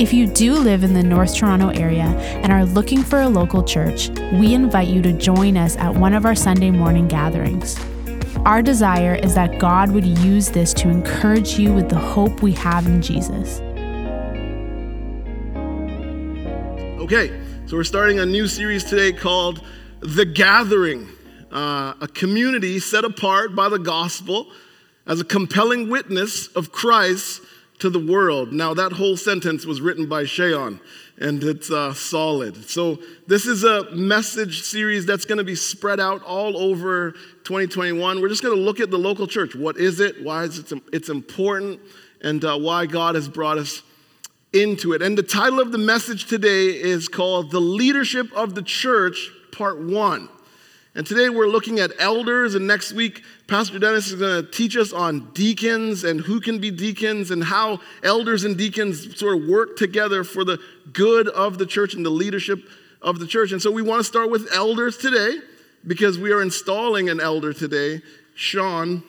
If you do live in the North Toronto area and are looking for a local church, we invite you to join us at one of our Sunday morning gatherings. Our desire is that God would use this to encourage you with the hope we have in Jesus. Okay, so we're starting a new series today called The Gathering, uh, a community set apart by the gospel as a compelling witness of Christ to the world. Now, that whole sentence was written by Shayon, and it's uh, solid. So, this is a message series that's going to be spread out all over 2021. We're just going to look at the local church. What is it? Why is it it's important? And uh, why God has brought us into it. And the title of the message today is called The Leadership of the Church, Part 1. And today we're looking at elders, and next week, Pastor Dennis is going to teach us on deacons and who can be deacons and how elders and deacons sort of work together for the good of the church and the leadership of the church. And so we want to start with elders today because we are installing an elder today, Sean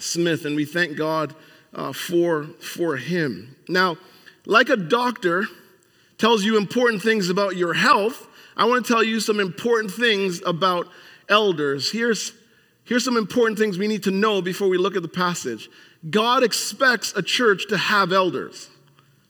Smith, and we thank God uh, for, for him. Now, like a doctor tells you important things about your health, I want to tell you some important things about elders. Here's, here's some important things we need to know before we look at the passage. God expects a church to have elders.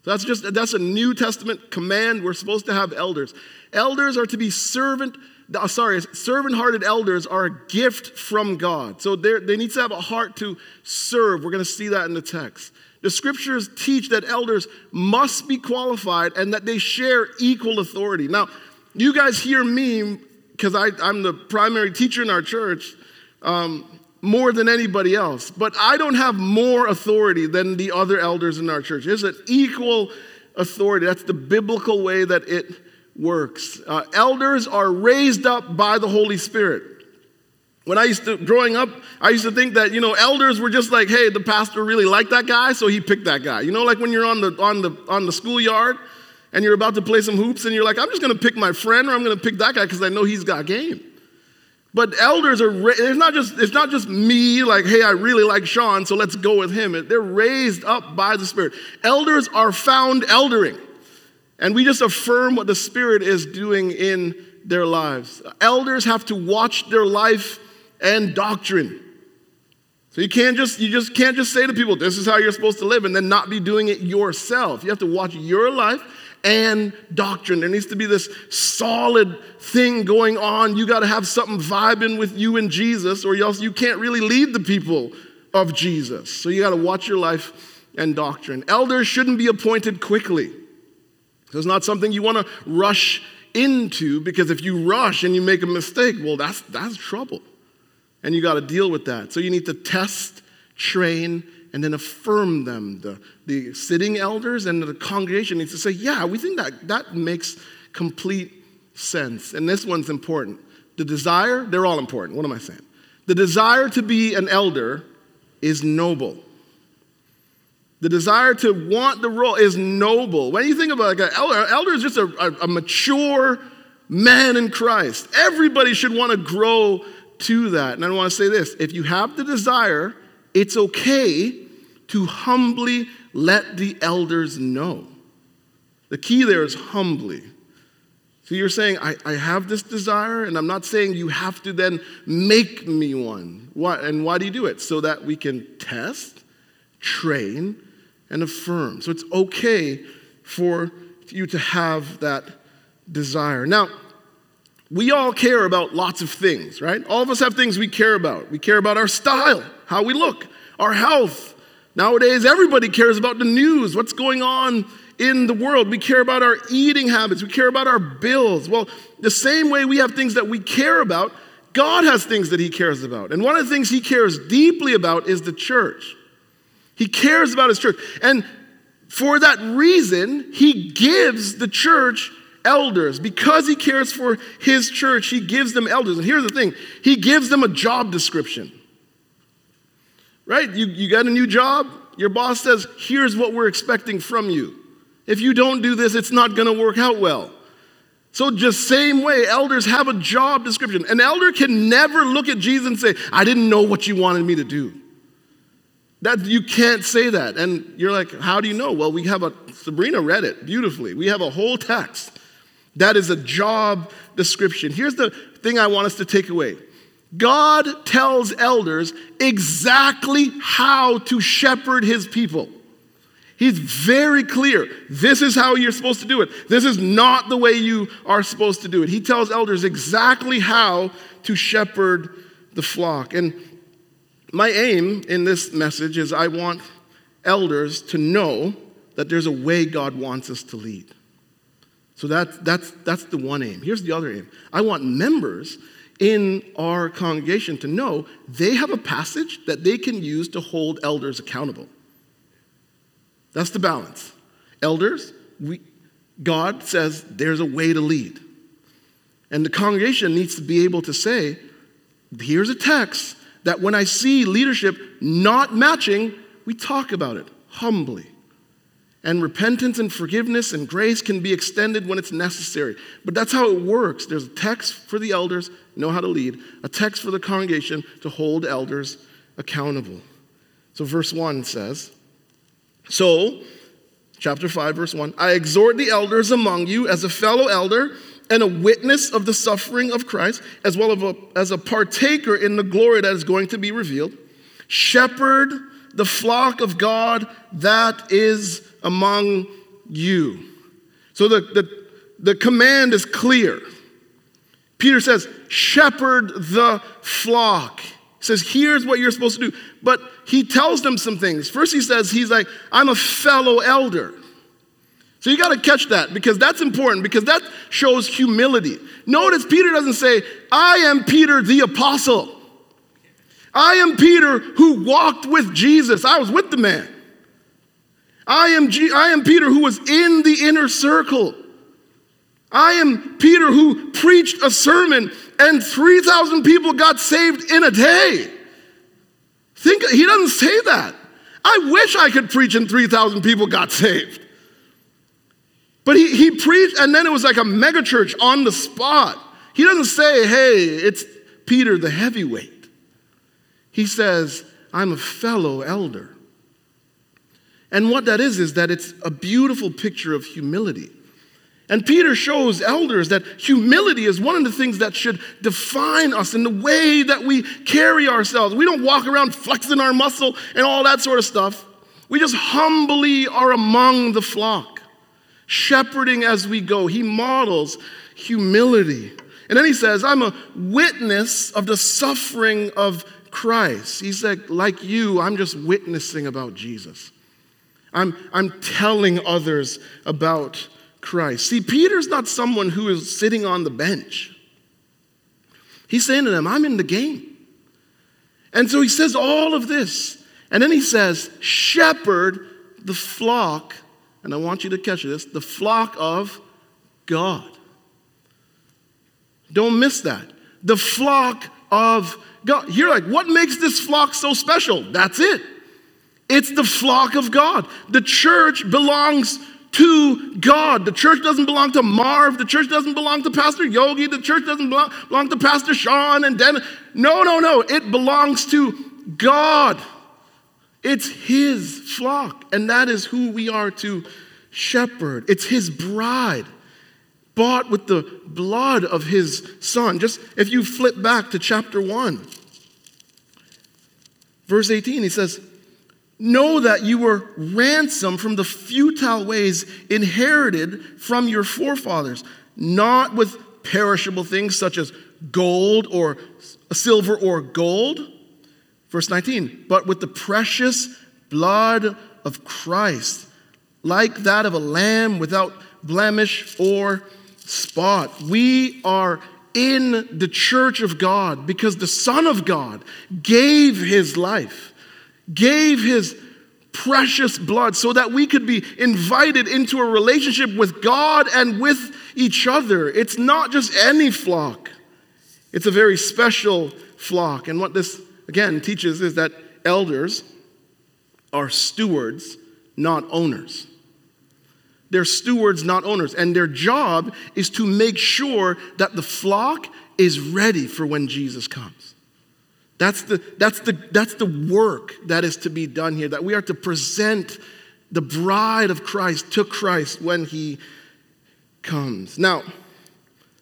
So that's just that's a New Testament command. We're supposed to have elders. Elders are to be servant. Uh, sorry, servant-hearted elders are a gift from God. So they they need to have a heart to serve. We're going to see that in the text. The scriptures teach that elders must be qualified and that they share equal authority. Now, you guys hear me because I'm the primary teacher in our church um, more than anybody else, but I don't have more authority than the other elders in our church. It's an equal authority. That's the biblical way that it works. Uh, elders are raised up by the Holy Spirit. When I used to, growing up, I used to think that, you know, elders were just like, hey, the pastor really liked that guy, so he picked that guy. You know, like when you're on the, on the, on the schoolyard and you're about to play some hoops and you're like, I'm just going to pick my friend or I'm going to pick that guy because I know he's got game. But elders are, it's not, just, it's not just me, like, hey, I really like Sean, so let's go with him. They're raised up by the Spirit. Elders are found eldering. And we just affirm what the Spirit is doing in their lives. Elders have to watch their life and doctrine. So you can't just you just can't just say to people, this is how you're supposed to live, and then not be doing it yourself. You have to watch your life and doctrine. There needs to be this solid thing going on. You got to have something vibing with you and Jesus, or else you can't really lead the people of Jesus. So you got to watch your life and doctrine. Elders shouldn't be appointed quickly. So it's not something you want to rush into because if you rush and you make a mistake, well, that's, that's trouble. And you got to deal with that. So you need to test, train, and then affirm them. The, the sitting elders and the congregation needs to say, yeah, we think that that makes complete sense. And this one's important. The desire, they're all important. What am I saying? The desire to be an elder is noble. The desire to want the role is noble. When you think about like an elder, an elder is just a, a, a mature man in Christ. Everybody should want to grow to that. And I want to say this if you have the desire, it's okay to humbly let the elders know. The key there is humbly. So you're saying, I, I have this desire, and I'm not saying you have to then make me one. Why, and why do you do it? So that we can test, train, and affirm. So it's okay for you to have that desire. Now, we all care about lots of things, right? All of us have things we care about. We care about our style, how we look, our health, Nowadays, everybody cares about the news, what's going on in the world. We care about our eating habits, we care about our bills. Well, the same way we have things that we care about, God has things that He cares about. And one of the things He cares deeply about is the church. He cares about His church. And for that reason, He gives the church elders. Because he cares for his church, he gives them elders. And here's the thing he gives them a job description. Right? You, you got a new job, your boss says, here's what we're expecting from you. If you don't do this, it's not going to work out well. So, just same way, elders have a job description. An elder can never look at Jesus and say, I didn't know what you wanted me to do. That you can't say that. And you're like, how do you know? Well, we have a Sabrina read it beautifully. We have a whole text. That is a job description. Here's the thing I want us to take away. God tells elders exactly how to shepherd his people. He's very clear. This is how you're supposed to do it. This is not the way you are supposed to do it. He tells elders exactly how to shepherd the flock. And my aim in this message is I want elders to know that there's a way God wants us to lead. So that, that's, that's the one aim. Here's the other aim I want members in our congregation to know they have a passage that they can use to hold elders accountable. That's the balance. Elders, we, God says there's a way to lead. And the congregation needs to be able to say, here's a text that when I see leadership not matching, we talk about it humbly. And repentance and forgiveness and grace can be extended when it's necessary. But that's how it works. There's a text for the elders, know how to lead, a text for the congregation to hold elders accountable. So, verse 1 says, so, chapter 5, verse 1 I exhort the elders among you as a fellow elder and a witness of the suffering of Christ, as well as a, as a partaker in the glory that is going to be revealed. Shepherd the flock of God that is among you. So the, the, the command is clear. Peter says, Shepherd the flock says, here's what you're supposed to do. But he tells them some things. First, he says, he's like, I'm a fellow elder. So you got to catch that because that's important because that shows humility. Notice Peter doesn't say, I am Peter the apostle. I am Peter who walked with Jesus. I was with the man. I am, G- I am Peter who was in the inner circle. I am Peter who preached a sermon and 3,000 people got saved in a day. Think, he doesn't say that. I wish I could preach and 3,000 people got saved. But he, he preached, and then it was like a megachurch on the spot. He doesn't say, hey, it's Peter the heavyweight. He says, I'm a fellow elder. And what that is, is that it's a beautiful picture of humility. And Peter shows elders that humility is one of the things that should define us in the way that we carry ourselves. We don't walk around flexing our muscle and all that sort of stuff. We just humbly are among the flock, shepherding as we go. He models humility. And then he says, I'm a witness of the suffering of Christ. He's like, like you, I'm just witnessing about Jesus. I'm, I'm telling others about Christ. See, Peter's not someone who is sitting on the bench. He's saying to them, I'm in the game. And so he says all of this. And then he says, Shepherd the flock, and I want you to catch this the flock of God. Don't miss that. The flock of God. You're like, what makes this flock so special? That's it. It's the flock of God. The church belongs to God. The church doesn't belong to Marv. The church doesn't belong to Pastor Yogi. The church doesn't belong, belong to Pastor Sean and Dennis. No, no, no. It belongs to God. It's His flock, and that is who we are to shepherd. It's His bride, bought with the blood of His Son. Just if you flip back to chapter 1, verse 18, he says, Know that you were ransomed from the futile ways inherited from your forefathers, not with perishable things such as gold or silver or gold. Verse 19, but with the precious blood of Christ, like that of a lamb without blemish or spot. We are in the church of God because the Son of God gave his life gave his precious blood so that we could be invited into a relationship with God and with each other. It's not just any flock, it's a very special flock. And what this, again, teaches is that elders are stewards, not owners. They're stewards, not owners. And their job is to make sure that the flock is ready for when Jesus comes. That's the, that's, the, that's the work that is to be done here, that we are to present the bride of Christ to Christ when he comes. Now,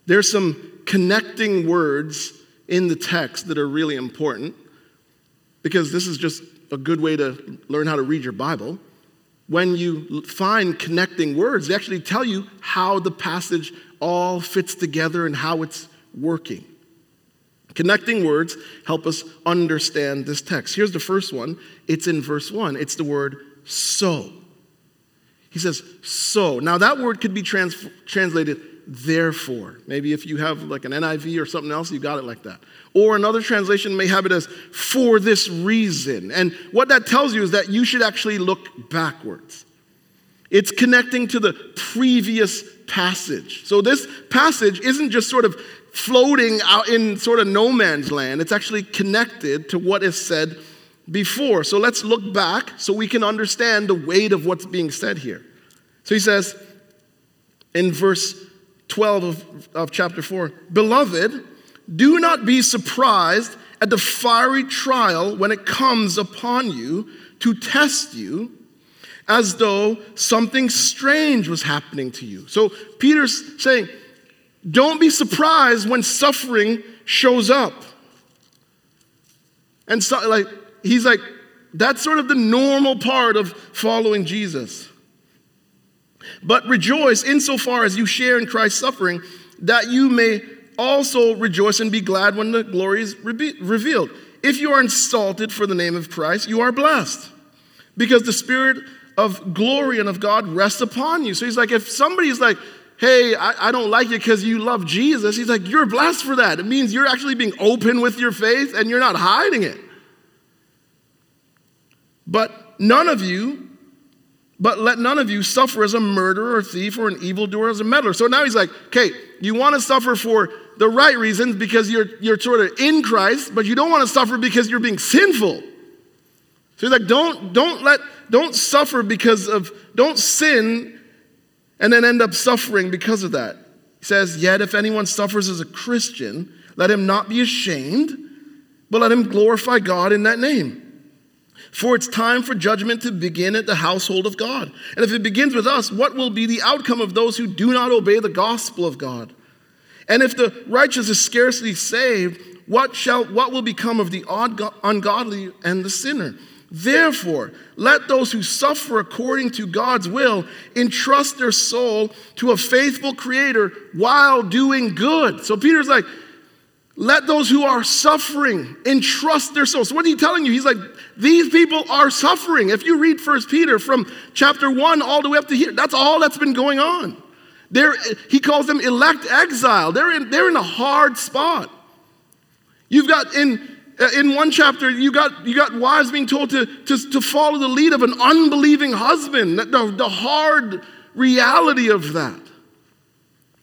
there's some connecting words in the text that are really important because this is just a good way to learn how to read your Bible. When you find connecting words, they actually tell you how the passage all fits together and how it's working. Connecting words help us understand this text. Here's the first one it's in verse 1. It's the word so. He says, so. Now, that word could be trans- translated therefore. Maybe if you have like an NIV or something else, you got it like that. Or another translation may have it as for this reason. And what that tells you is that you should actually look backwards. It's connecting to the previous passage. So this passage isn't just sort of floating out in sort of no man's land, it's actually connected to what is said before. So let's look back so we can understand the weight of what's being said here. So he says in verse 12 of, of chapter 4 Beloved, do not be surprised at the fiery trial when it comes upon you to test you as though something strange was happening to you. So Peter's saying, don't be surprised when suffering shows up. And so, like, he's like, that's sort of the normal part of following Jesus. But rejoice insofar as you share in Christ's suffering, that you may also rejoice and be glad when the glory is revealed. If you are insulted for the name of Christ, you are blessed, because the Spirit of glory and of God rests upon you. So he's like, if somebody's like, hey, I, I don't like you because you love Jesus, he's like, you're blessed for that. It means you're actually being open with your faith and you're not hiding it. But none of you, but let none of you suffer as a murderer or thief or an evildoer as a meddler. So now he's like, okay, you want to suffer for the right reasons because you're, you're sort of in Christ, but you don't want to suffer because you're being sinful. So he's like, don't, don't let, don't suffer because of, don't sin and then end up suffering because of that. He says, Yet if anyone suffers as a Christian, let him not be ashamed, but let him glorify God in that name. For it's time for judgment to begin at the household of God. And if it begins with us, what will be the outcome of those who do not obey the gospel of God? And if the righteous is scarcely saved, what, shall, what will become of the ungodly and the sinner? Therefore, let those who suffer according to God's will entrust their soul to a faithful Creator while doing good. So Peter's like, let those who are suffering entrust their souls. So what are you telling you? He's like, these people are suffering. If you read First Peter from chapter 1 all the way up to here, that's all that's been going on. They're, he calls them elect exile. They're in, they're in a hard spot. You've got in Uh, in one chapter, you got, you got wives being told to, to, to follow the lead of an unbelieving husband, the, the hard reality of that.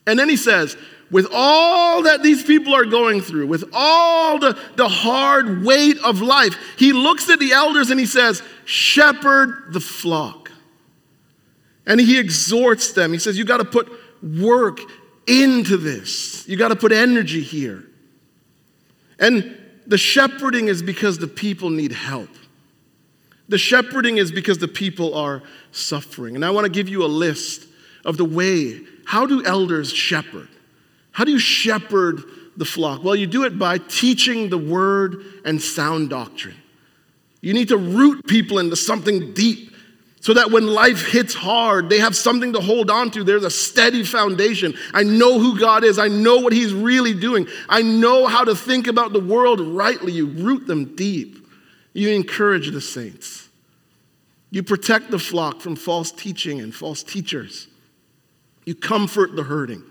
And then he says, with all that these people are going through, with all the, the hard weight of life, he looks at the elders and he says, Shepherd the flock. And he exhorts them. He says, You got to put work into this, you got to put energy here. And the shepherding is because the people need help. The shepherding is because the people are suffering. And I want to give you a list of the way how do elders shepherd? How do you shepherd the flock? Well, you do it by teaching the word and sound doctrine. You need to root people into something deep so that when life hits hard, they have something to hold on to. There's a steady foundation. I know who God is, I know what He's really doing, I know how to think about the world rightly. You root them deep, you encourage the saints, you protect the flock from false teaching and false teachers, you comfort the hurting.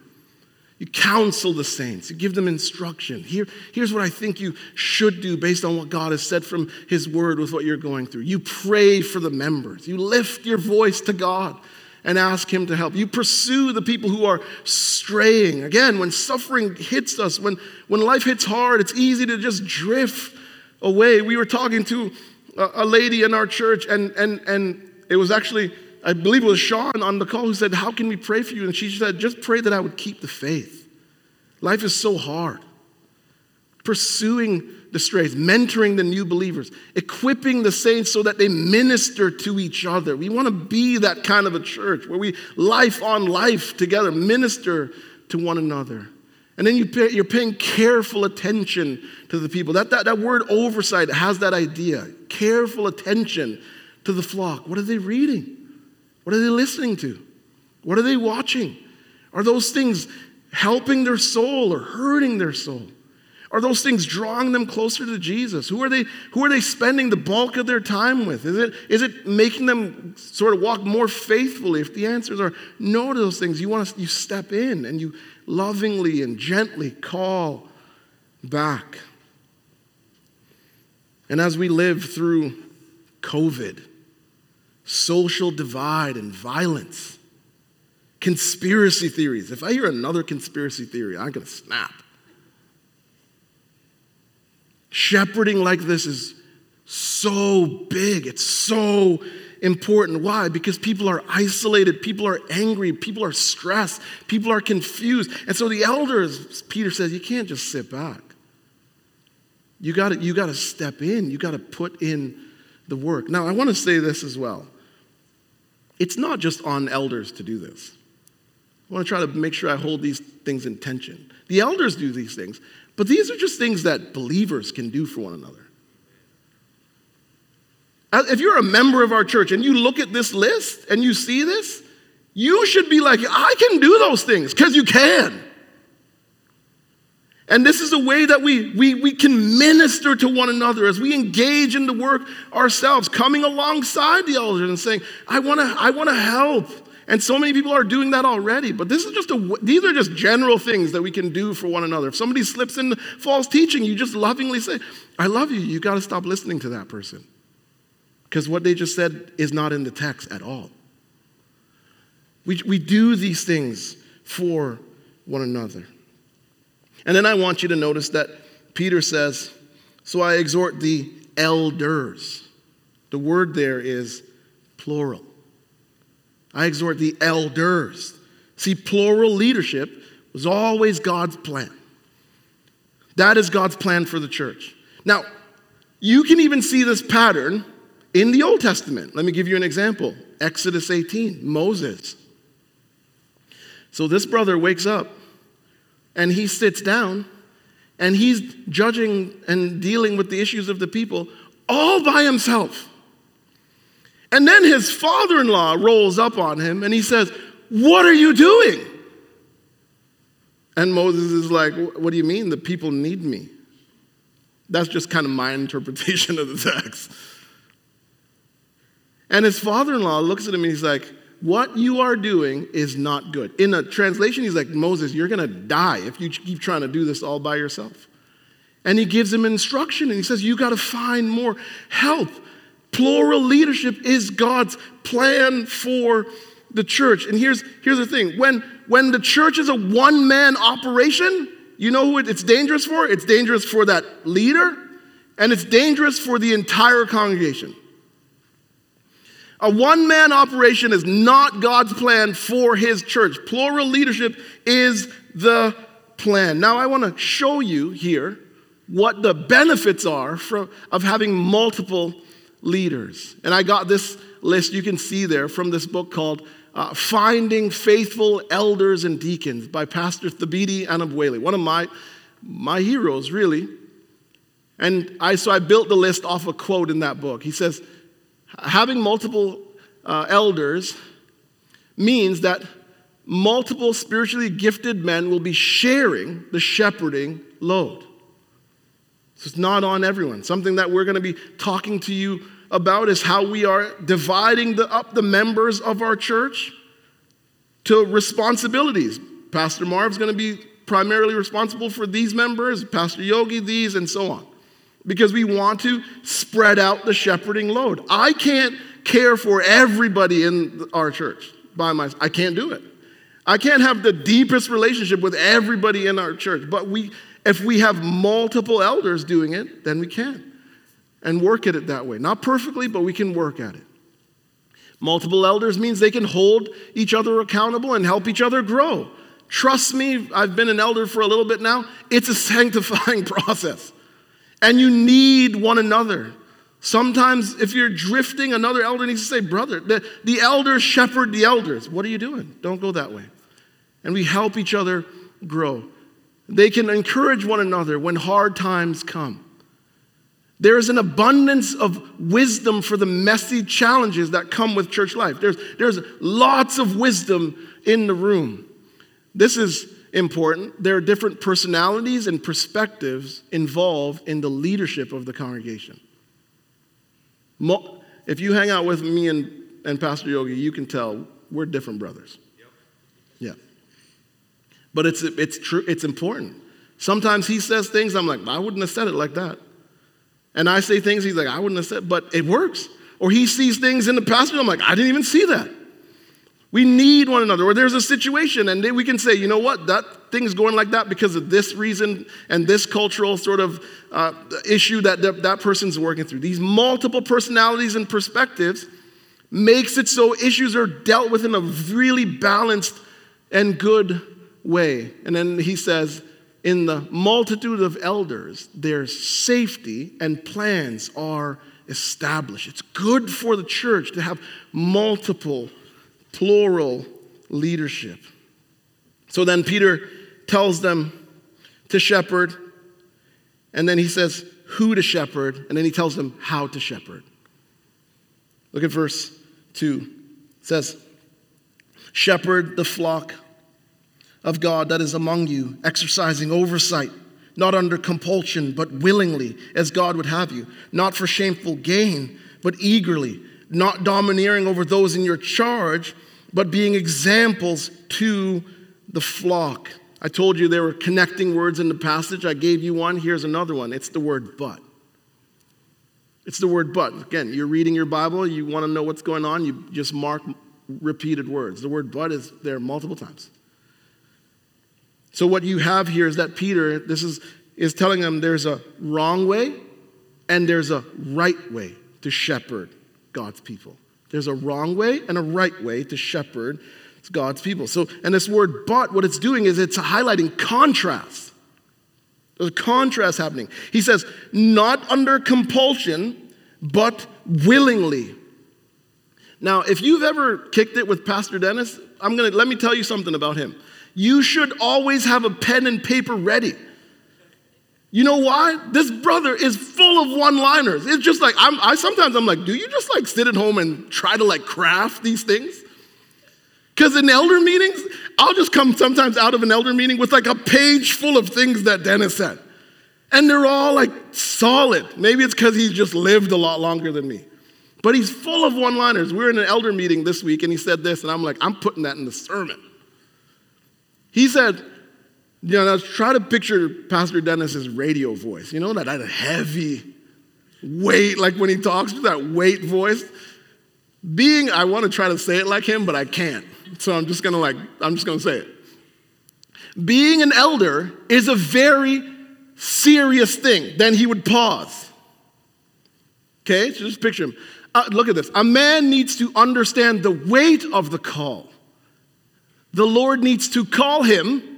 You counsel the saints. You give them instruction. Here, here's what I think you should do based on what God has said from His Word with what you're going through. You pray for the members. You lift your voice to God and ask Him to help. You pursue the people who are straying. Again, when suffering hits us, when, when life hits hard, it's easy to just drift away. We were talking to a, lady in our church, and, and, and it was actually I believe it was Sean on the call who said, How can we pray for you? And she said, Just pray that I would keep the faith. Life is so hard. Pursuing the strays, mentoring the new believers, equipping the saints so that they minister to each other. We want to be that kind of a church where we life on life together, minister to one another. And then you pay, you're paying careful attention to the people. That, that, that word oversight has that idea careful attention to the flock. What are they reading? What are they listening to? What are they watching? Are those things helping their soul or hurting their soul? Are those things drawing them closer to Jesus? Who are they, who are they spending the bulk of their time with? Is it, is it making them sort of walk more faithfully? If the answers are no to those things, you want to you step in and you lovingly and gently call back. And as we live through COVID, social divide and violence, conspiracy theories. If I hear another conspiracy theory, I'm going to snap. Shepherding like this is so big, it's so important. Why? Because people are isolated, people are angry, people are stressed, people are confused. And so the elders, Peter says, you can't just sit back. You got you to step in, you got to put in the work. Now, I want to say this as well. It's not just on elders to do this. I want to try to make sure I hold these things in tension. The elders do these things, but these are just things that believers can do for one another. Uh, if you're a member of our church and you look at this list and you see this, you should be like, I can do those things because you can. And this is a way that we, we, we can minister to one another as we engage in the work ourselves, coming alongside the elders and saying, I wanna, I wanna help. And so many people are doing that already. But this is just a, these are just general things that we can do for one another. If somebody slips into false teaching, you just lovingly say, I love you. You got to stop listening to that person. Because what they just said is not in the text at all. We, we do these things for one another. And then I want you to notice that Peter says, So I exhort the elders. The word there is plural. I exhort the elders. See, plural leadership was always God's plan. That is God's plan for the church. Now, you can even see this pattern in the Old Testament. Let me give you an example Exodus 18, Moses. So this brother wakes up and he sits down and he's judging and dealing with the issues of the people all by himself. And then his father in law rolls up on him and he says, What are you doing? And Moses is like, What do you mean? The people need me. That's just kind of my interpretation of the text. And his father in law looks at him and he's like, what you are doing is not good. In a translation, he's like, Moses, you're going to die if you keep trying to do this all by yourself. And he gives him instruction and he says, You got to find more help. Plural leadership is God's plan for the church. And here's, here's the thing when, when the church is a one man operation, you know who it's dangerous for? It's dangerous for that leader, and it's dangerous for the entire congregation. A one man operation is not God's plan for his church. Plural leadership is the plan. Now, I want to show you here what the benefits are of having multiple leaders. And I got this list you can see there from this book called uh, Finding Faithful Elders and Deacons by Pastor Thabiti Anyabwile, one of my, my heroes, really. And I, so I built the list off a quote in that book. He says, having multiple uh, elders means that multiple spiritually gifted men will be sharing the shepherding load. So it's not on everyone. Something that we're going to be talking to you about is how we are dividing the, up the members of our church to responsibilities Pastor Marv's going to be primarily responsible for these members, Pastor Yogi, these, and so on. Because we want to spread out the shepherding load. I can't care for everybody in our church by myself. I can't do it. I can't have the deepest relationship with everybody in our church, but we, if we have multiple elders doing it, then we can and work at it that way. Not perfectly, but we can work at it. Multiple elders means they can hold each other accountable and help each other grow. Trust me, I've been an elder for a little bit now. It's a sanctifying process. And you need one another. Sometimes, if you're drifting, another elder needs to say, Brother, the, the elders shepherd the elders. What are you doing? Don't go that way. And we help each other grow. They can encourage one another when hard times come. There is an abundance of wisdom for the messy challenges that come with church life. There's, there's lots of wisdom in the room. This is important. There are different personalities and perspectives involved in the leadership of the congregation. If you hang out with me and, and Pastor Yogi, you can tell we're different brothers. Yep. Yeah. But it's, it's true, it's important. Sometimes he says things, I'm like, I wouldn't have said it like that. And I say things, he's like, I wouldn't have said, but it works. Or he sees things in the pastor, I'm like, I didn't even see that. We need one another. Or there's a situation, and we can say, you know what, that thing's going like that because of this reason and this cultural sort of uh, issue that, that that person's working through. These multiple personalities and perspectives makes it so issues are dealt with in a really balanced and good way. And then he says, in the multitude of elders, their safety and plans are established. It's good for the church to have multiple, plural leadership. So then Peter tells them to shepherd, and then he says who to shepherd, and then he tells them how to shepherd. Look at verse 2. It says, Shepherd the flock of God that is among you, exercising oversight, not under compulsion, but willingly, as God would have you, not for shameful gain, but eagerly, not domineering over those in your charge, but being examples to the flock. I told you there were connecting words in the passage. I gave you one. Here's another one. It's the word but. It's the word but. Again, you're reading your Bible, you want to know what's going on, you just mark repeated words. The word but is there multiple times. So, what you have here is that Peter, this is, is telling them there's a wrong way and there's a right way to shepherd God's people. There's a wrong way and a right way to shepherd God's people. So, and this word but, what it's doing is it's highlighting contrast. There's a contrast happening. He says, not under compulsion, but willingly. Now, if you've ever kicked it with Pastor Dennis, I'm gonna let me tell you something about him you should always have a pen and paper ready. You know why? This brother is full of one-liners. It's just like I'm, I sometimes I'm like, do you just like sit at home and try to like craft these things? Because in elder meetings, I'll just come sometimes out of an elder meeting with like a page full of things that Dennis said. And they're all like solid. Maybe it's because he's just lived a lot longer than me. But he's full of one liners. We were in an elder meeting this week and he said this, and I'm like, I'm putting that in the sermon. He said, you know, try to picture Pastor Dennis's radio voice. You know, that, that heavy weight, like when he talks with that weight voice. Being, I want to try to say it like him, but I can't. So I'm just gonna like, I'm just gonna say it. Being an elder is a very serious thing. Then he would pause. Okay, so just picture him. Uh, look at this. A man needs to understand the weight of the call the Lord needs to call him.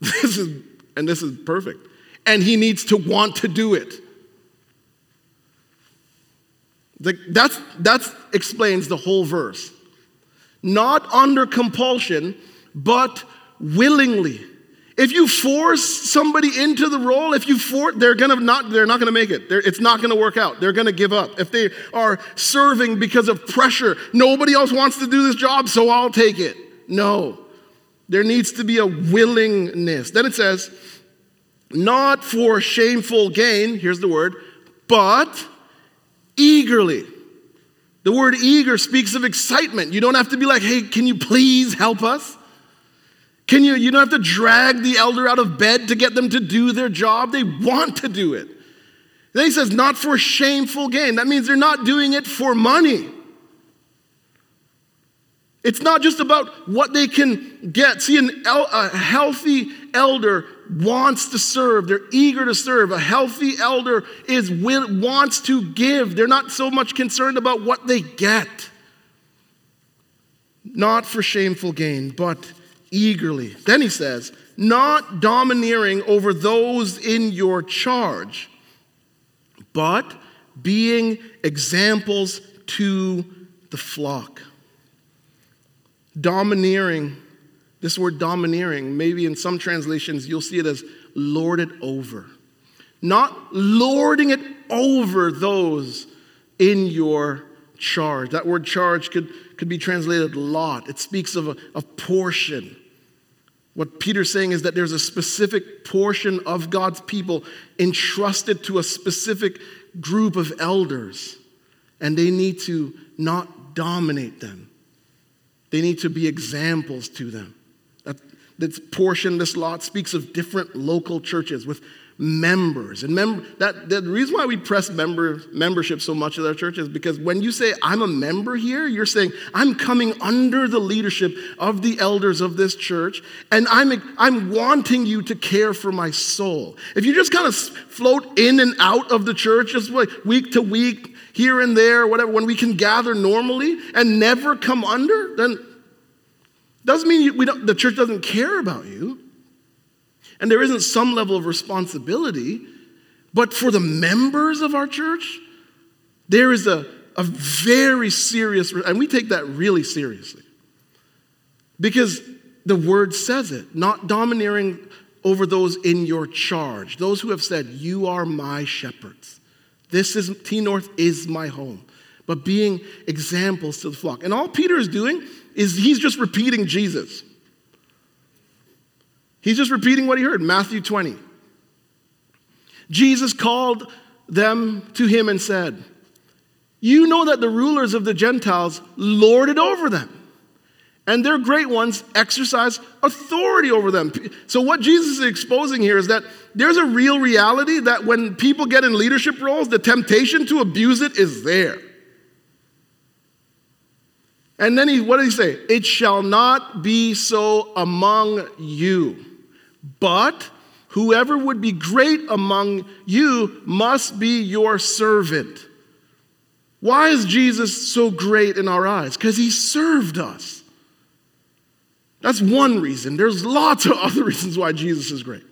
This is, and this is perfect. And he needs to want to do it. The, that's, that explains the whole verse. Not under compulsion, but willingly. If you force somebody into the role, if you force, they're gonna not, they're not gonna make it. They're, it's not gonna work out. They're gonna give up. If they are serving because of pressure, nobody else wants to do this job, so I'll take it. No. There needs to be a willingness. Then it says, not for shameful gain, here's the word, but eagerly. The word eager speaks of excitement. You don't have to be like, hey, can you please help us? Can you, you don't have to drag the elder out of bed to get them to do their job. They want to do it. Then he says, not for shameful gain. That means they're not doing it for money. It's not just about what they can get. See, el- a healthy elder wants to serve. They're eager to serve. A healthy elder is will, wants to give. They're not so much concerned about what they get. Not for shameful gain, but eagerly. Then he says, not domineering over those in your charge, but being examples to the flock. Domineering, this word domineering, maybe in some translations you'll see it as lorded over. Not lording it over those in your charge. That word charge could, could be translated lot. It speaks of a, a portion. What Peter's saying is that there's a specific portion of God's people entrusted to a specific group of elders, and they need to not dominate them. They need to be examples to them. That, this portion, this lot, speaks of different local churches with members. And mem- that, the reason why we press member, membership so much at our church is because when you say, I'm a member here, you're saying, I'm coming under the leadership of the elders of this church, and I'm, I'm wanting you to care for my soul. If you just kind of float in and out of the church, just like week to week, here and there, whatever, when we can gather normally and never come under, then doesn't mean you, we don't, the church doesn't care about you. And there isn't some level of responsibility. But for the members of our church, there is a, a very serious, and we take that really seriously. Because the word says it, not domineering over those in your charge, those who have said, You are my shepherds. This is T North is my home. But being examples to the flock. And all Peter is doing is he's just repeating Jesus. He's just repeating what he heard, Matthew 20. Jesus called them to him and said, You know that the rulers of the Gentiles lord it over them and their great ones exercise authority over them. So, what Jesus is exposing here is that there's a real reality that when people get in leadership roles, the temptation to abuse it is there. And then he, what did he say? It shall not be so among you, but whoever would be great among you must be your servant. Why is Jesus so great in our eyes? Because he served us. That's one reason. There's lots of other reasons why Jesus is great.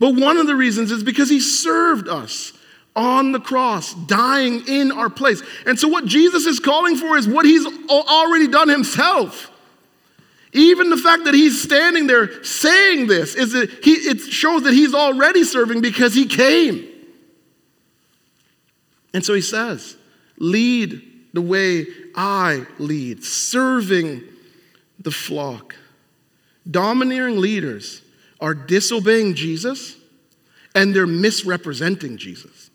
But one of the reasons is because he served us on the cross, dying in our place. And so, what Jesus is calling for is what he's already done himself. Even the fact that he's standing there saying this is that he, it shows that he's already serving because he came. And so he says, Lead the way I lead, serving the flock. Domineering leaders are disobeying Jesus and they're misrepresenting Jesus.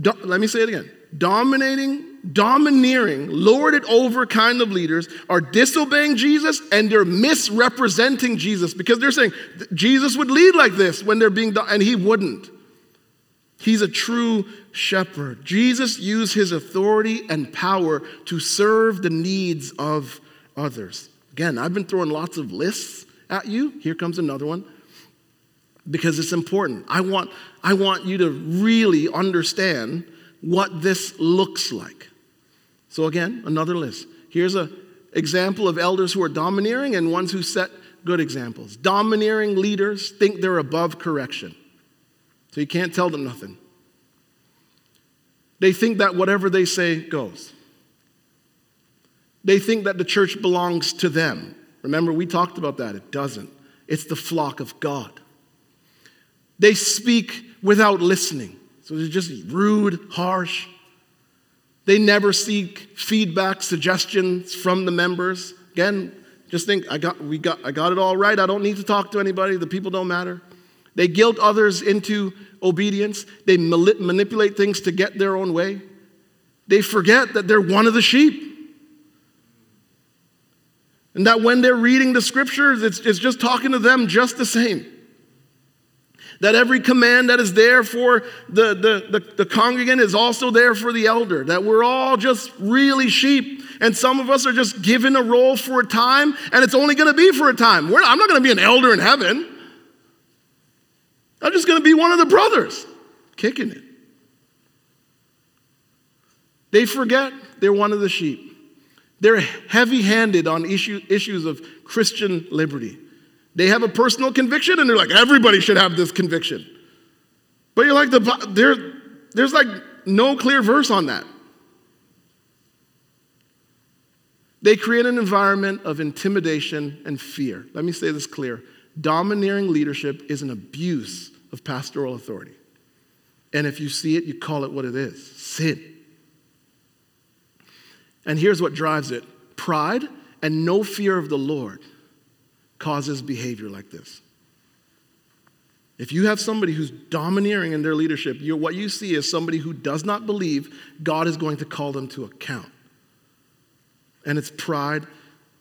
Do, let me say it again. Dominating, domineering, lorded over kind of leaders are disobeying Jesus and they're misrepresenting Jesus because they're saying Jesus would lead like this when they're being, and he wouldn't. He's a true shepherd. Jesus used his authority and power to serve the needs of others. Again, I've been throwing lots of lists at you. Here comes another one because it's important. I want, I want you to really understand what this looks like. So, again, another list. Here's an example of elders who are domineering and ones who set good examples. Domineering leaders think they're above correction, so you can't tell them nothing. They think that whatever they say goes. They think that the church belongs to them. Remember, we talked about that. It doesn't, it's the flock of God. They speak without listening. So they're just rude, harsh. They never seek feedback, suggestions from the members. Again, just think, I got, we got, I got it all right. I don't need to talk to anybody. The people don't matter. They guilt others into obedience. They manipulate things to get their own way. They forget that they're one of the sheep. And that when they're reading the scriptures, it's, it's just talking to them just the same. That every command that is there for the, the, the, the congregant is also there for the elder. That we're all just really sheep. And some of us are just given a role for a time, and it's only going to be for a time. We're, I'm not going to be an elder in heaven. I'm just going to be one of the brothers kicking it. They forget they're one of the sheep. They're heavy handed on issue, issues of Christian liberty. They have a personal conviction and they're like, everybody should have this conviction. But you're like, the, there, there's like no clear verse on that. They create an environment of intimidation and fear. Let me say this clear domineering leadership is an abuse of pastoral authority. And if you see it, you call it what it is sin. And here's what drives it pride and no fear of the Lord causes behavior like this. If you have somebody who's domineering in their leadership, what you see is somebody who does not believe God is going to call them to account. And it's pride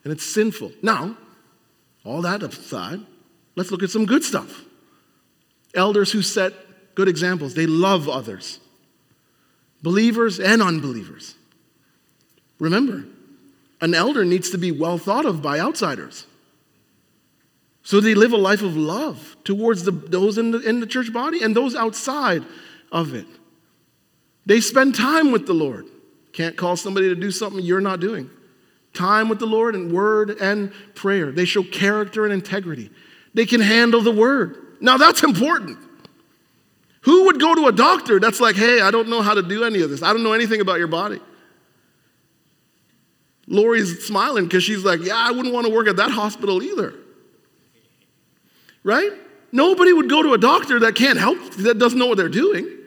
and it's sinful. Now, all that aside, let's look at some good stuff. Elders who set good examples, they love others, believers and unbelievers. Remember, an elder needs to be well thought of by outsiders. So they live a life of love towards the, those in the, in the church body and those outside of it. They spend time with the Lord. Can't call somebody to do something you're not doing. Time with the Lord in word and prayer. They show character and integrity. They can handle the word. Now that's important. Who would go to a doctor that's like, hey, I don't know how to do any of this. I don't know anything about your body. Lori's smiling because she's like, yeah, I wouldn't want to work at that hospital either right? Nobody would go to a doctor that can't help, that doesn't know what they're doing.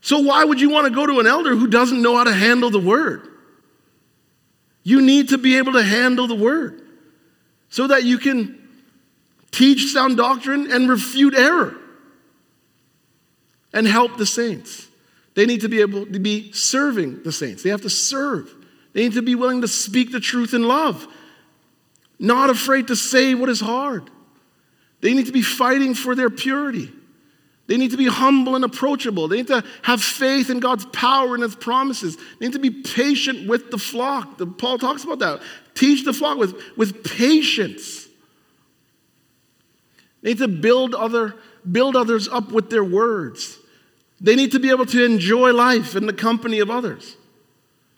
So, why would you want to go to an elder who doesn't know how to handle the word? You need to be able to handle the word so that you can teach sound doctrine and refute error and help the saints. They need to be able to be serving the saints. They have to serve. They need to be willing to speak the truth in love, not afraid to say what is hard. They need to be fighting for their purity. They need to be humble and approachable. They need to have faith in God's power and His promises. They need to be patient with the flock. The, Paul talks about that. Teach the flock with, with patience. They need to build, other, build others up with their words. They need to be able to enjoy life in the company of others.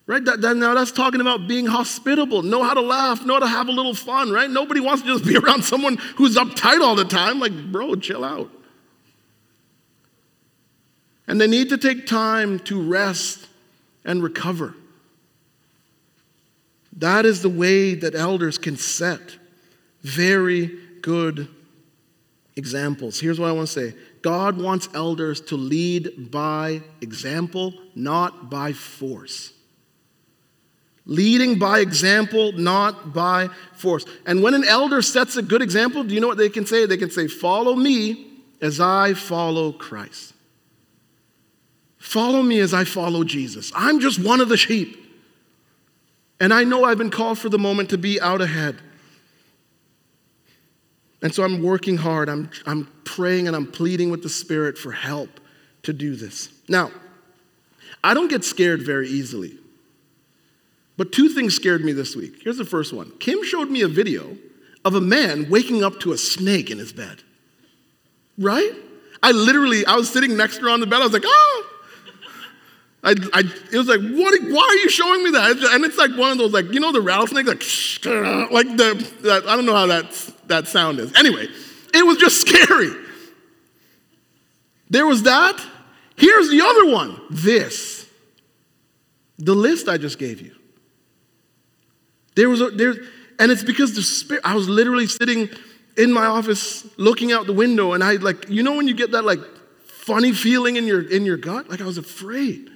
Right? That, that, now that's talking about being hospitable, know how to laugh, know how to have a little fun, right? Nobody wants to just be around someone who's uptight all the time. Like, bro, chill out. And they need to take time to rest and recover. That is the way that elders can set very good examples. Here's what I want to say God wants elders to lead by example, not by force. Leading by example, not by force. And when an elder sets a good example, do you know what they can say? They can say, Follow me as I follow Christ. Follow me as I follow Jesus. I'm just one of the sheep. And I know I've been called for the moment to be out ahead. And so I'm working hard. I'm, I'm praying and I'm pleading with the Spirit for help to do this. Now, I don't get scared very easily. But two things scared me this week. Here's the first one Kim showed me a video of a man waking up to a snake in his bed. Right? I literally, I was sitting next to her on the bed. I was like, oh. I, I, it was like, what, why are you showing me that? And it's like one of those, like, you know, the rattlesnake, like, like the, that, I don't know how that, that sound is. Anyway, it was just scary. There was that. Here's the other one this. The list I just gave you. There was a, there, and it's because the spirit, I was literally sitting in my office looking out the window and I like, you know when you get that like funny feeling in your in your gut? Like I was afraid.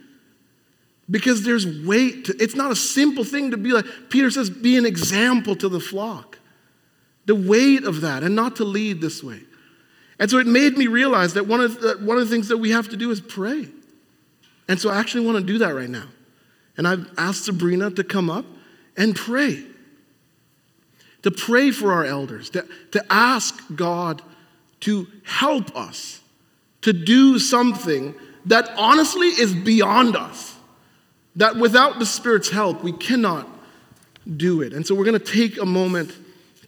Because there's weight. To, it's not a simple thing to be like, Peter says, be an example to the flock. The weight of that and not to lead this way. And so it made me realize that one of the, one of the things that we have to do is pray. And so I actually want to do that right now. And I've asked Sabrina to come up and pray. to pray for our elders, to, to ask God to help us to do something that honestly is beyond us. That without the Spirit's help, we cannot do it. And so we're going to take a moment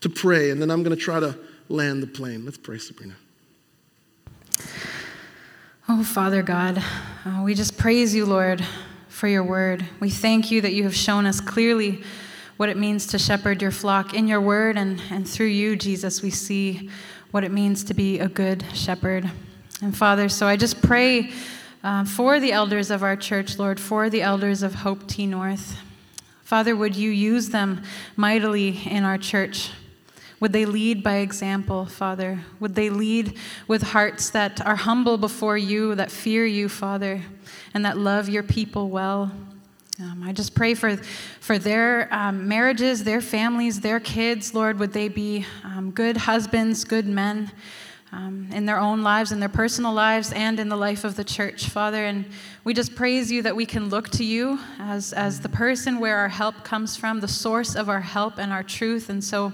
to pray, and then I'm going to try to land the plane. Let's pray, Sabrina. Oh, Father God, uh, we just praise you, Lord, for your word. We thank you that you have shown us clearly what it means to shepherd your flock in your word, and, and through you, Jesus, we see what it means to be a good shepherd. And Father, so I just pray uh, for the elders of our church, Lord, for the elders of Hope T North. Father, would you use them mightily in our church? Would they lead by example, Father? Would they lead with hearts that are humble before you, that fear you, Father, and that love your people well? Um, I just pray for, for their um, marriages, their families, their kids, Lord. Would they be um, good husbands, good men um, in their own lives, in their personal lives, and in the life of the church, Father? And we just praise you that we can look to you as, as the person where our help comes from, the source of our help and our truth. And so,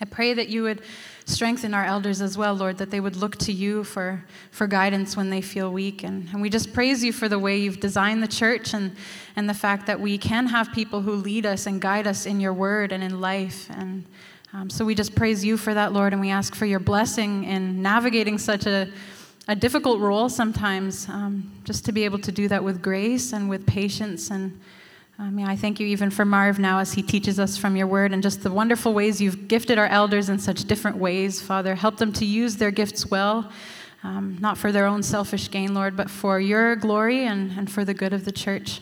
I pray that you would strengthen our elders as well, Lord, that they would look to you for, for guidance when they feel weak. And, and we just praise you for the way you've designed the church and, and the fact that we can have people who lead us and guide us in your word and in life. And um, so we just praise you for that, Lord, and we ask for your blessing in navigating such a, a difficult role sometimes, um, just to be able to do that with grace and with patience and I mean, I thank you even for Marv now as he teaches us from your word and just the wonderful ways you've gifted our elders in such different ways, Father. Help them to use their gifts well, um, not for their own selfish gain, Lord, but for your glory and, and for the good of the church.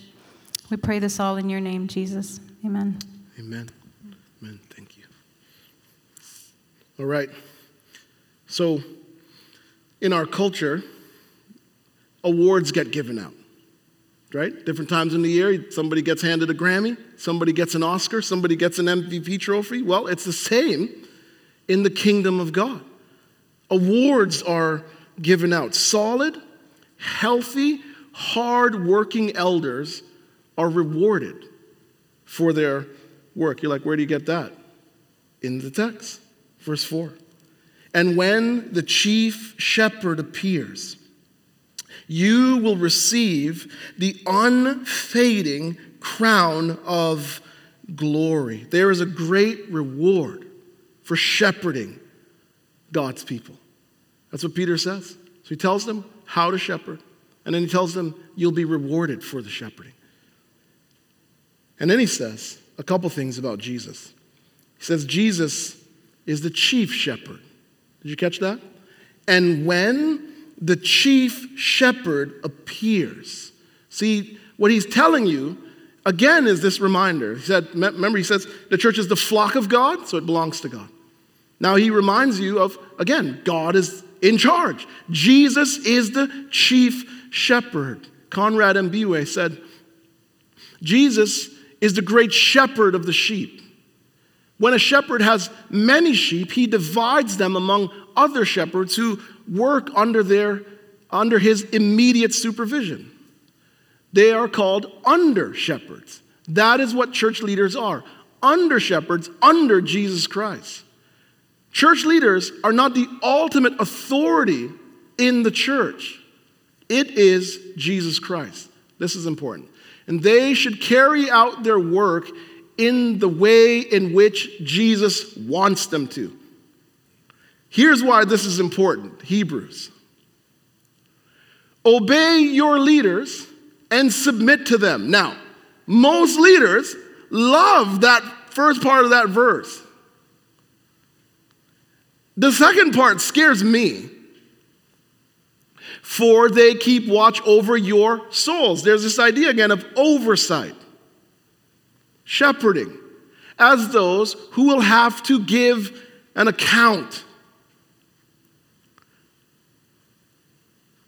We pray this all in your name, Jesus. Amen. Amen. Amen. Thank you. All right. So, in our culture, awards get given out right? Different times in the year, somebody gets handed a Grammy, somebody gets an Oscar, somebody gets an MVP trophy. Well, it's the same in the kingdom of God. Awards are given out. Solid, healthy, hard working elders are rewarded for their work. You're like, where do you get that? In the text, verse 4. And when the chief shepherd appears, you will receive the unfading crown of glory. There is a great reward for shepherding God's people. That's what Peter says. So he tells them how to shepherd, and then he tells them you'll be rewarded for the shepherding. And then he says a couple things about Jesus. He says Jesus is the chief shepherd. Did you catch that? And when the chief shepherd appears. See, what he's telling you, again, is this reminder. He said, remember, he says the church is the flock of God, so it belongs to God. Now he reminds you of, again, God is in charge. Jesus is the chief shepherd. Conrad Mbewe said, Jesus is the great shepherd of the sheep. When a shepherd has many sheep, he divides them among other shepherds who work under, their, under his immediate supervision. They are called under shepherds. That is what church leaders are under shepherds under Jesus Christ. Church leaders are not the ultimate authority in the church, it is Jesus Christ. This is important. And they should carry out their work in the way in which Jesus wants them to. Here's why this is important Hebrews. Obey your leaders and submit to them. Now, most leaders love that first part of that verse. The second part scares me. For they keep watch over your souls. There's this idea again of oversight, shepherding, as those who will have to give an account.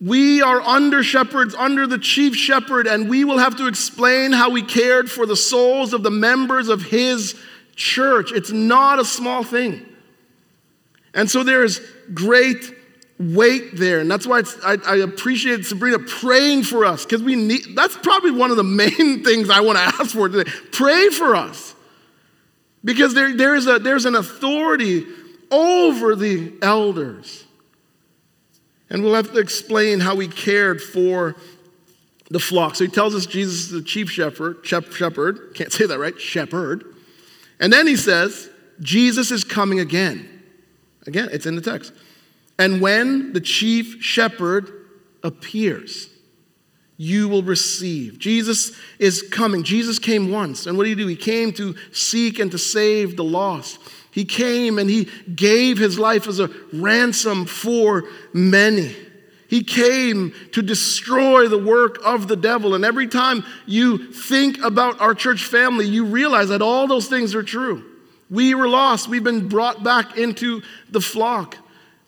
We are under shepherds, under the chief shepherd, and we will have to explain how we cared for the souls of the members of his church. It's not a small thing. And so there is great weight there. And that's why I, I, appreciate Sabrina praying for us, because we need, that's probably one of the main things I want to ask for today. Pray for us. Because there, there is a, there's an authority over the elders. And we'll have to explain how he cared for the flock. So he tells us Jesus is the chief shepherd, shepherd, can't say that right, shepherd. And then he says, Jesus is coming again. Again, it's in the text. And when the chief shepherd appears, you will receive. Jesus is coming. Jesus came once. And what did he do? He came to seek and to save the lost. He came and he gave his life as a ransom for many. He came to destroy the work of the devil. And every time you think about our church family, you realize that all those things are true. We were lost, we've been brought back into the flock.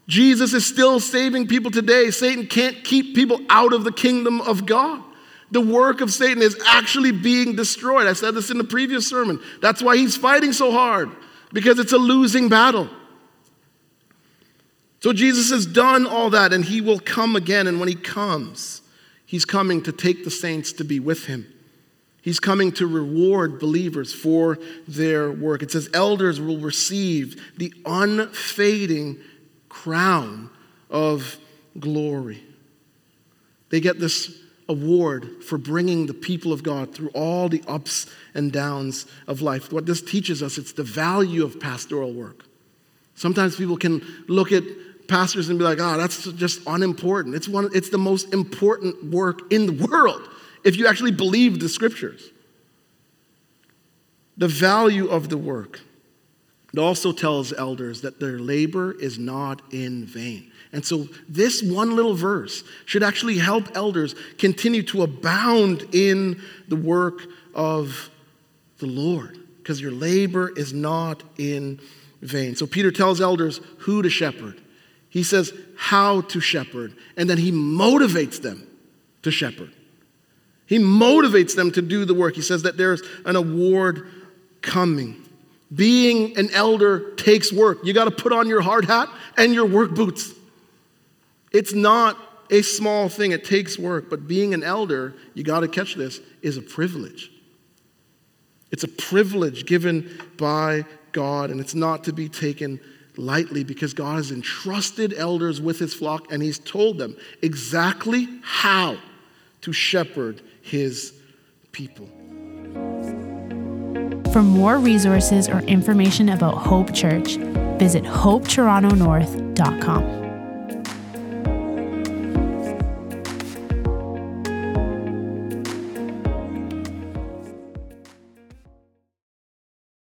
Jesus is still saving people today. Satan can't keep people out of the kingdom of God. The work of Satan is actually being destroyed. I said this in the previous sermon. That's why he's fighting so hard, because it's a losing battle. So Jesus has done all that, and he will come again. And when he comes, he's coming to take the saints to be with him. He's coming to reward believers for their work. It says, Elders will receive the unfading crown of glory. They get this award for bringing the people of God through all the ups and downs of life. What this teaches us, it's the value of pastoral work. Sometimes people can look at pastors and be like, oh, that's just unimportant. It's, one, it's the most important work in the world if you actually believe the scriptures. The value of the work. It also tells elders that their labor is not in vain. And so, this one little verse should actually help elders continue to abound in the work of the Lord, because your labor is not in vain. So, Peter tells elders who to shepherd, he says how to shepherd, and then he motivates them to shepherd. He motivates them to do the work. He says that there's an award coming. Being an elder takes work. You got to put on your hard hat and your work boots. It's not a small thing, it takes work. But being an elder, you got to catch this, is a privilege. It's a privilege given by God, and it's not to be taken lightly because God has entrusted elders with his flock and he's told them exactly how to shepherd his people. For more resources or information about Hope Church, visit hopetorontonorth.com.